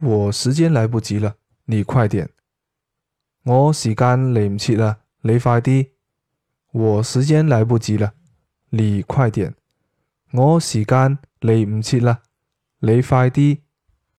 我时间来不及了，你快点。我时间嚟唔切啦，你快啲。我时间来不及了，你快点。我时间嚟唔切啦，你快啲。